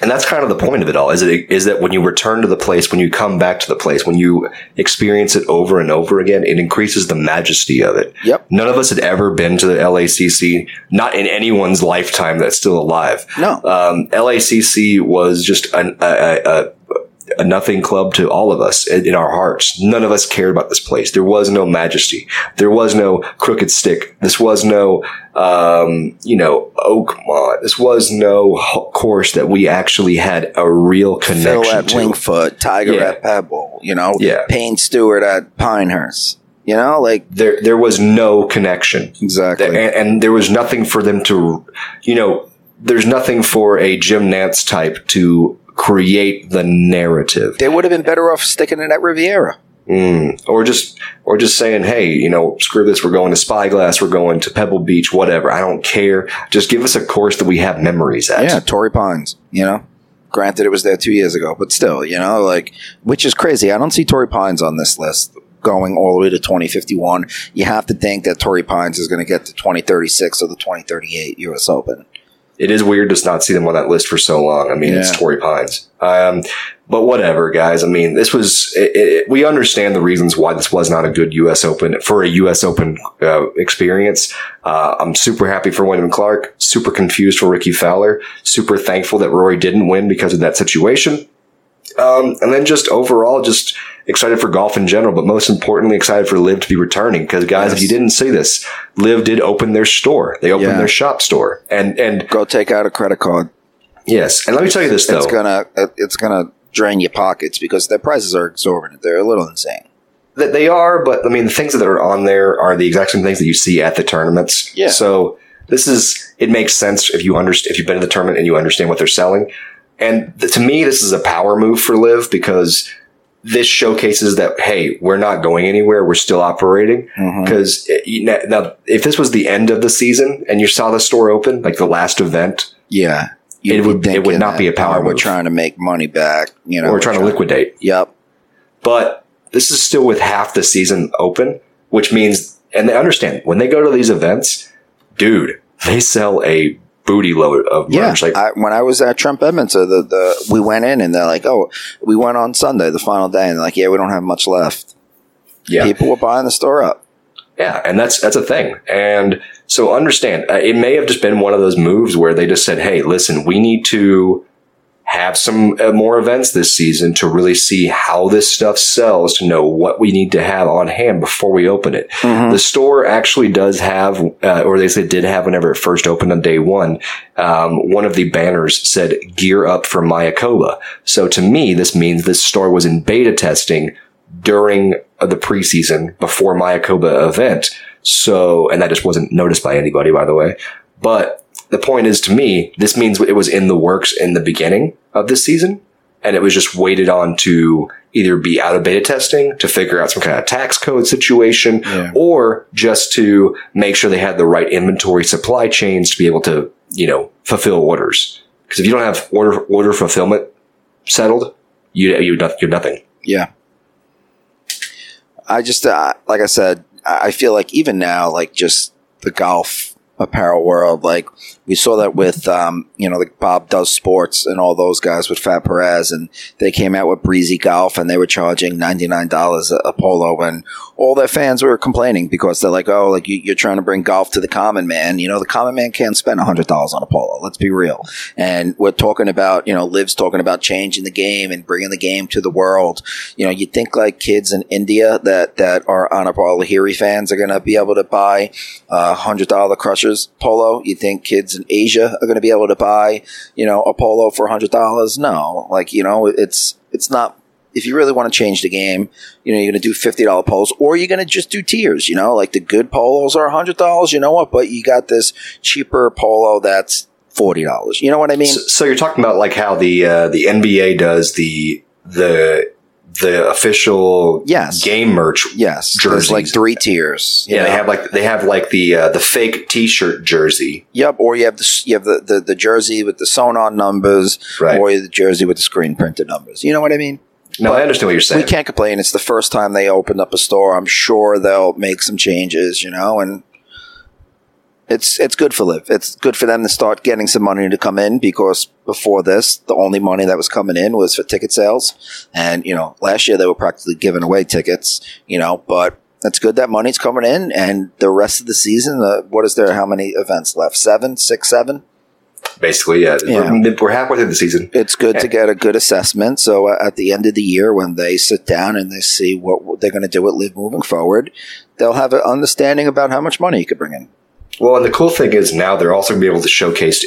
And that's kind of the point of it all. Is it is that when you return to the place, when you come back to the place, when you experience it over and over again, it increases the majesty of it. Yep. None of us had ever been to the LACC, not in anyone's lifetime that's still alive. No. Um, LACC was just an, a, a, a, a nothing club to all of us in, in our hearts. None of us cared about this place. There was no majesty. There was no crooked stick. This was no, um, you know, Oakmont. This was no course that we actually had a real Phil connection at to. Wingfoot, Tiger Yeah. at Pebble, you know? Yeah. Payne Stewart at Pinehurst, you know? Like, There, there was no connection. exactly. and, and there was nothing for them to, you know, there's nothing for a Jim Nantz type to create the narrative. they would have been better off sticking it at Riviera. Mm. Or just, or just saying, hey, you know, screw this. We're going to Spyglass. We're going to Pebble Beach. Whatever. I don't care. Just give us a course that we have memories at. Yeah, Torrey Pines, you know? Granted, it was there two years ago, but still, you know, like, which is crazy. I don't see Torrey Pines on this list going all the way to 2051. You have to think that Torrey Pines is going to get to 2036 or the 2038 U.S. Open. It is weird to not see them on that list for so long. I mean, it's Yeah. Torrey Pines. Um, but whatever, guys. I mean, this was, it, it, we understand the reasons why this was not a good U.S. Open for a U.S. Open uh, experience. Uh, I'm super happy for Wyndham Clark, super confused for Rickie Fowler, super thankful that Rory didn't win because of that situation. Um, and then just overall, just excited for golf in general, but most importantly, excited for LIV to be returning. Because guys, if you didn't see this, LIV did open their store. They opened Yeah. their shop store, and and Go take out a credit card. yes, and let me tell you this though. It's gonna it's gonna drain your pockets because their prices are exorbitant. They're a little insane. that they are, but I mean, the things that are on there are the exact same things that you see at the tournaments. Yeah. So this is it makes sense if you understand if you've been to the tournament and you understand what they're selling. And to me, this is a power move for LIV because this showcases that hey, we're not going anywhere. We're still operating. Mm-hmm. Because eh, now, if this was the end of the season and you saw the store open, like the last event, Yeah. It You'd it would not be a power We're move. trying to make money back. You know, we're trying to liquidate. Yep. But this is still with half the season open, which means, and they understand when they go to these events, dude, they sell a booty load of Yeah, merch. Like, I, when I was at Trump Bedminster, the, the we went in and they're like, "Oh, we went on Sunday, the final day," and they're like, "Yeah, we don't have much left." yeah, People were buying the store up. yeah, and that's that's a thing. And so understand, uh, it may have just been one of those moves where they just said, "Hey, listen, we need to." Have some uh, more events this season to really see how this stuff sells to know what we need to have on hand before we open it. Mhm. The store actually does have, uh, or they said did have whenever it first opened on day one. Um, one of the banners said "Gear up for Mayakoba." So to me, this means this store was in beta testing during the preseason before Mayakoba event. So, and that just wasn't noticed by anybody, by the way. But the point is, to me, this means it was in the works in the beginning of this season, and it was just waited on to either be out of beta testing to figure out some kind of tax code situation Yeah. or just to make sure they had the right inventory supply chains to be able to, you know, fulfill orders. Because if you don't have order order fulfillment settled, you you you're nothing. Yeah. I just, uh, like I said, I I feel like even now, like just the golf apparel world, like we saw that with, um, you know, like Bob does sports and all those guys with Fat Perez, and they came out with Breezy Golf and they were charging $99 a, a polo, and all their fans were complaining because they're like, oh, like you, you're trying to bring golf to the common man. You know, the common man can't spend $100 on a polo. Let's be real. And we're talking about, you know, LIV's talking about changing the game and bringing the game to the world. You know, you think like kids in India that, that are Anirban Lahiri fans are going to be able to buy a hundred dollar Crushers polo. You think kids in Asia are going to be able to buy, you know, a polo for hundred dollars? No, like, you know, it's, it's not, if you really want to change the game, you know, you're going to do $50 polos or you're going to just do tiers, you know, like the good polos are $100, you know what? But you got this cheaper polo that's $40. You know what I mean? So, so you're talking about like how the uh, the NBA does the the the official Yes. game merch. yes. There's like three tiers. Yeah, they have like they have like the uh, the fake T-shirt jersey, Yep, or you have the you have the, the, the jersey with the sewn on numbers, right? or the jersey with the screen printed numbers. You know what I mean? no, I understand what you're saying. We can't complain. It's the first time they opened up a store. I'm sure they'll make some changes. You know, and it's it's good for LIV. It's good for them to start getting some money to come in because before this, the only money that was coming in was for ticket sales, and you know, last year they were practically giving away tickets. You know, but. It's good that money's coming in, and the rest of the season. Uh, what is there? How many events left? Seven, six, seven. Basically, yeah, Yeah. We're, we're halfway through the season. it's good to get a good assessment. So uh, at the end of the year, when they sit down and they see what they're going to do with LIV moving forward, they'll have an understanding about how much money you could bring in. Well, and the cool thing is now they're also going to be able to showcase.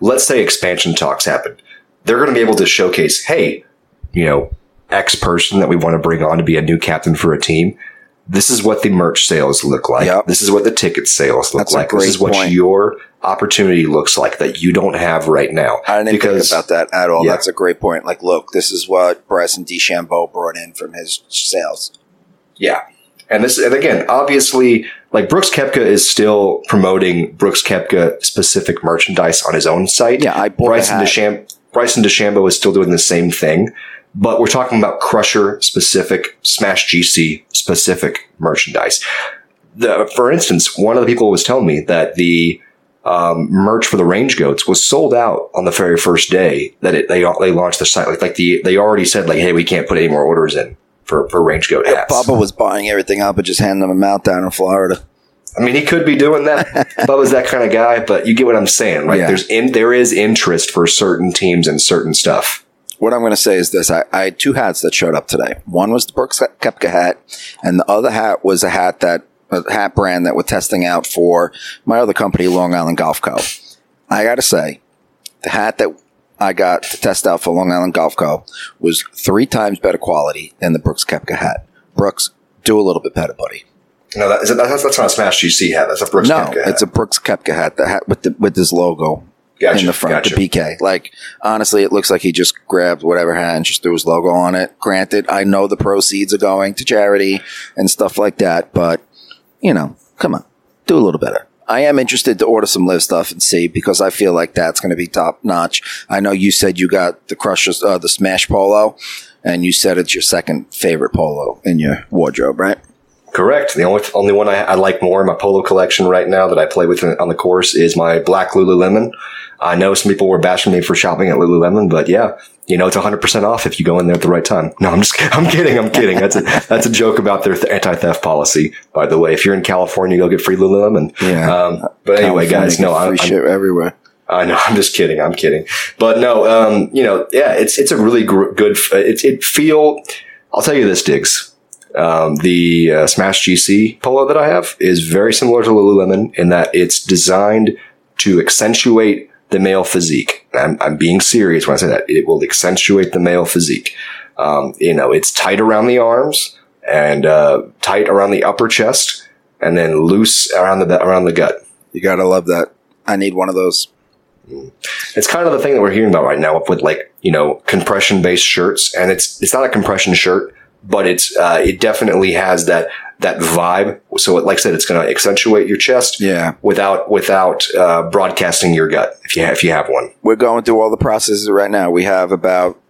Let's say expansion talks happen, they're going to be able to showcase. Hey, you know, X person that we want to bring on to be a new captain for a team. This is what the merch sales look like. Yep. This is what the ticket sales look That's like. This is what point. your opportunity looks like that you don't have right now. I didn't Because- think about that at all. Yeah. That's a great point. Like, look, this is what Bryson DeChambeau brought in from his sales. Yeah. And this, and again, obviously, like Brooks Koepka is still promoting Brooks Koepka specific merchandise on his own site. Yeah, I bought Bryson. DeChambeau, Bryson DeChambeau is still doing the same thing, but we're talking about Crusher specific, Smash GC specific merchandise. The, for instance, one of the people was telling me that the um, merch for the Range Goats was sold out on the very first day that it, they they launched the site. Like like the they already said like, hey, we can't put any more orders in for for Range Goat hats. Bubba was buying everything up and just handing them out down in Florida. I mean, he could be doing that. Bubba's that kind of guy, but you get what I'm saying, right? Yeah. There's in there is interest for certain teams and certain stuff. What I'm going to say is this: I, I had two hats that showed up today. One was the Brooks Koepka hat, and the other hat was a hat that a hat brand that we're testing out for my other company, Long Island Golf Co. I got to say, the hat that I got to test out for Long Island Golf Co. was three times better quality than the Brooks Koepka hat. Brooks, do a little bit better, buddy. No, that, is it, that's, that's not a Smash GC hat. That's a Brooks no, Koepka hat. it's a Brooks Koepka hat. The hat with the with his logo Gotcha, in the front, gotcha. the BK. Like honestly, it looks like he just grabbed whatever hat and just threw his logo on it. Granted, I know the proceeds are going to charity and stuff like that, but you know, come on, do a little better. I am interested to order some LIV stuff and see because I feel like that's going to be top notch. I know you said you got the Crushers, uh, the Smash Polo, and you said it's your second favorite polo in your wardrobe, right? Correct. The only only one I, I like more in my polo collection right now that I play with on the course is my black Lululemon. I know some people were bashing me for shopping at Lululemon, but yeah, you know it's 100% off if you go in there at the right time. No, I'm just I'm kidding. I'm kidding. That's a that's a joke about their th- anti-theft policy, by the way. If you're in California, go get free Lululemon. Yeah. Um, but anyway, guys, no, I'm, free I'm shit everywhere. I know. I'm just kidding. I'm kidding. But no, um, you know, yeah, it's it's a really gr- good. It it feel. I'll tell you this, Diggs. Um, the uh, Smash GC polo that I have is very similar to Lululemon in that it's designed to accentuate the male physique. I'm, I'm being serious when I say that. It will accentuate the male physique. Um, you know, it's tight around the arms and uh, tight around the upper chest, and then loose around the around the gut. You gotta love that. I need one of those. It's kind of the thing that we're hearing about right now with like, you know, compression based shirts. And it's, it's not a compression shirt, but it's, uh, it definitely has that, that vibe. So it, like I said, it's going to accentuate your chest Yeah. without, without, uh, broadcasting your gut if you have, if you have one. We're going through all the processes right now. We have about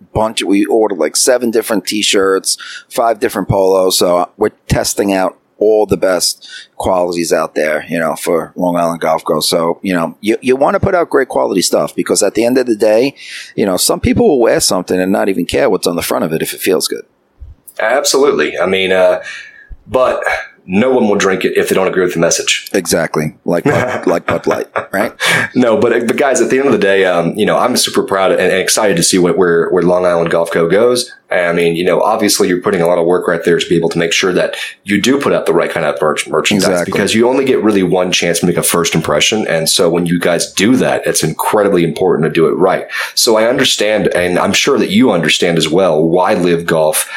a bunch we ordered like seven different t-shirts, five different polos. So we're testing out all the best qualities out there, you know, for Long Island Golf Co. So, you know, you, you want to put out great quality stuff because at the end of the day, you know, some people will wear something and not even care what's on the front of it if it feels good. Absolutely. I mean, uh, but no one will drink it if they don't agree with the message. Exactly. Like, Bud- like Bud Light, right? No, but but guys, at the end of the day, um, you know, I'm super proud and, and excited to see what, where where Long Island Golf Co goes. I mean, you know, obviously you're putting a lot of work right there to be able to make sure that you do put out the right kind of merch, merchandise Exactly. because you only get really one chance to make a first impression. And so when you guys do that, it's incredibly important to do it right. So I understand, and I'm sure that you understand as well, why LIV Golf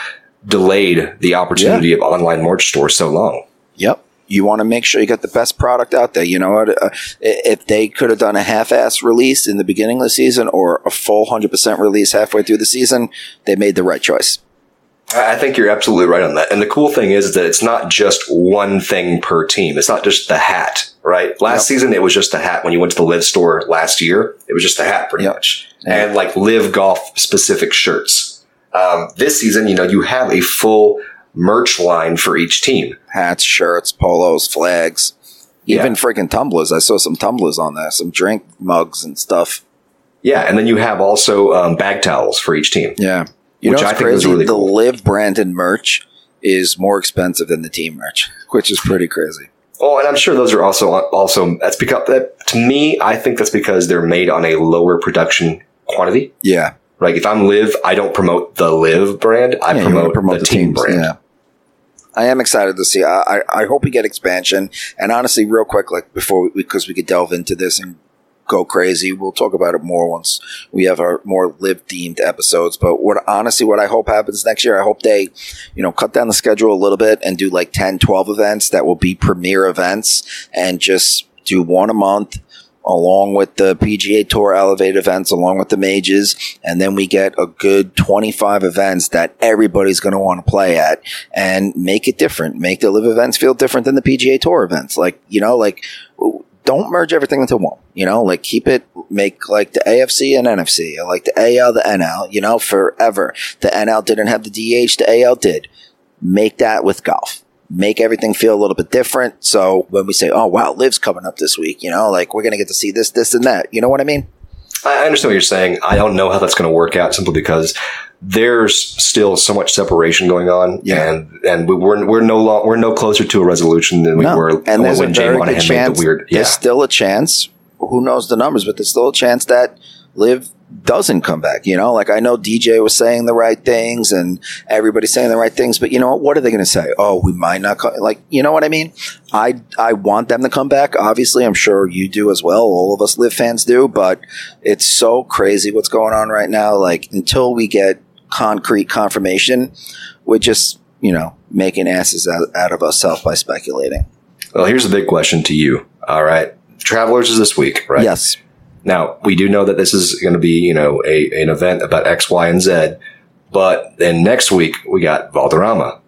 delayed the opportunity of online merch stores so long. Yep. You want to make sure you got the best product out there. You know what? Uh, if they could have done a half-ass release in the beginning of the season or a full 100% release halfway through the season, they made the right choice. I think you're absolutely right on that. And the cool thing is that it's not just one thing per team. It's not just the hat, right? Last Yep. season, it was just a hat. When you went to the LIV store last year, it was just a hat pretty Yep. much. Yeah. And like LIV golf specific shirts. Um, this season, you know, you have a full merch line for each team. Hats, shirts, polos, flags, even Yeah. freaking tumblers. I saw some tumblers on there, some drink mugs and stuff. Yeah. And then you have also um, bag towels for each team. Yeah. You Which know I think is really the cool. LIV branded merch is more expensive than the team merch, which is pretty crazy. Oh, and I'm sure those are also also that's because that to me, I think that's because they're made on a lower production quantity. Yeah. Like if I'm LIV, I don't promote the LIV brand. I Yeah, you wanna promote, the, team teams, brand. Yeah. I am excited to see. I, I, I hope we get expansion. And honestly, real quick, like before, we, because we could delve into this and go crazy, we'll talk about it more once we have our more LIV themed episodes. But what honestly, what I hope happens next year, I hope they, you know, cut down the schedule a little bit and do like 10, 12 events that will be premier events and just do one a month along with the PGA Tour Elevate events, along with the majors, and then we get a good 25 events that everybody's going to want to play at and make it different. Make the LIV events feel different than the PGA Tour events. Like, you know, like, don't merge everything into one, you know, like keep it, make like the AFC and NFC, or like the AL, the NL, you know, forever. The NL didn't have the DH, the AL did. Make that with golf make everything feel a little bit different. So when we say, "Oh wow, LIV's coming up this week," you know, like we're gonna get to see this, this, and that. You know what I mean? I understand what you're saying. I don't know how that's going to work out simply because there's still so much separation going on, Yeah. and and we- we're we're no long, we're no closer to a resolution than we No. were and there's a when Jay very good made chance. the weird. Yeah, There's still a chance. Who knows the numbers, but there's still a chance that LIV doesn't come back. You know, like I know DJ was saying the right things and everybody's saying the right things, but you know what? What are they going to say? Oh, we might not come. Like, you know what I mean? I I want them to come back. Obviously, I'm sure you do as well. All of us LIV fans do, but it's so crazy what's going on right now. Like until we get concrete confirmation, we're just you know, making asses out, out of ourselves by speculating. Well, here's a big question to you. All right. Travelers is this week, right? Yes. Now, we do know that this is going to be, you know, a, an event about X, Y, and Z. But then next week, we got Valderrama.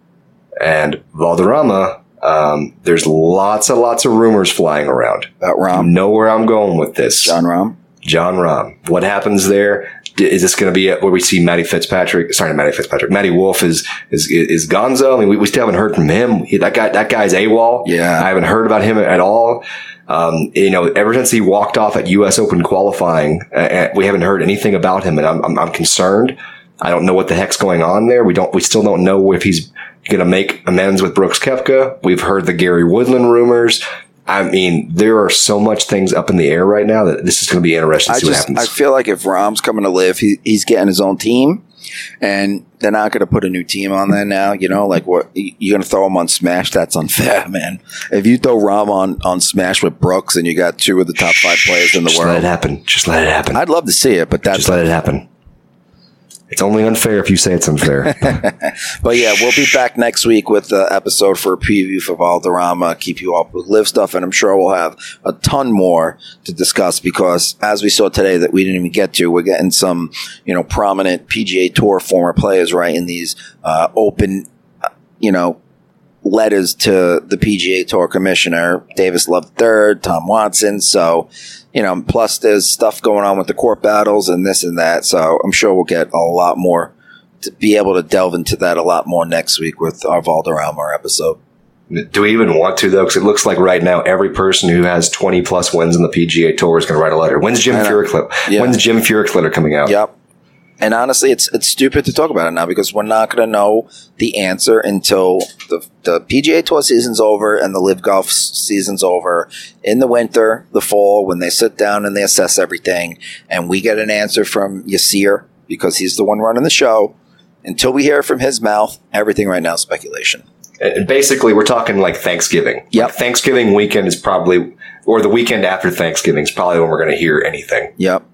And Valderrama, um, there's lots and lots of rumors flying around. About Rahm. You know where I'm going with this. Jon Rahm. Jon Rahm. What happens there? Is this going to be where we see Matty Fitzpatrick? Sorry, Matty Fitzpatrick. Matty Wolff is is is Gonzo. I mean, we, we still haven't heard from him. He- that guy, that guy's AWOL. Yeah. I haven't heard about him at all. Um, you know, ever since he walked off at U.S. Open qualifying, uh, we haven't heard anything about him, and I'm, I'm I'm concerned. I don't know what the heck's going on there. We don't. We still don't know if he's going to make amends with Brooks Koepka. We've heard the Gary Woodland rumors. I mean, there are so much things up in the air right now that this is going to be interesting to I see what happens. I feel like if Rahm's coming to LIV, he, he's getting his own team, and they're not going to put a new team on there now. You know, like what you're going to throw him on Smash? That's unfair, man. If you throw Rahm on on Smash with Brooks, and you got two of the top five players in the world. Just let it happen. Just let it happen. I'd love to see it. But that's Just let it happen. It's only unfair if you say it's unfair. But yeah, we'll be back next week with the episode for a preview for Valderrama. Keep you up with LIV stuff, and I'm sure we'll have a ton more to discuss because, as we saw today, that we didn't even get to, we're getting some, you know, prominent PGA Tour former players writing these uh, open, uh, you know, letters to the PGA Tour Commissioner Davis Love III, Tom Watson. So, you know, plus there's stuff going on with the court battles and this and that. So I'm sure we'll get a lot more to be able to delve into that a lot more next week with our Valderrama episode. Do we even want to though? Because it looks like right now every person who has twenty plus wins in the PGA Tour is going to write a letter. When's Jim. Furyk? When's Jim Furyk letter coming out? Yep. And honestly, it's it's stupid to talk about it now because we're not going to know the answer until the the PGA Tour season's over and the LIV Golf season's over in the winter, the fall, when they sit down and they assess everything, and we get an answer from Yasir because he's the one running the show. Until we hear from his mouth, everything right now is speculation. And and basically, we're talking like Thanksgiving. Yeah, Like Thanksgiving weekend is probably, or the weekend after Thanksgiving is probably when we're going to hear anything, Yep.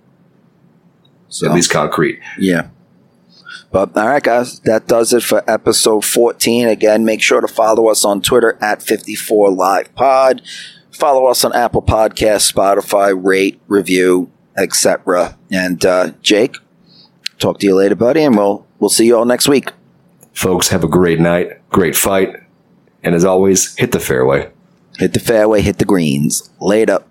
So at least concrete. Yeah. But all right, guys, that does it for episode 14. Again, make sure to follow us on Twitter at 54 Live Pod. Follow us on Apple Podcasts, Spotify, rate, review, etc. And uh, Jake, talk to you later, buddy, and we'll we'll see you all next week. Folks, have a great night, great fight, and as always, hit the fairway. Hit the fairway, hit the greens. Later.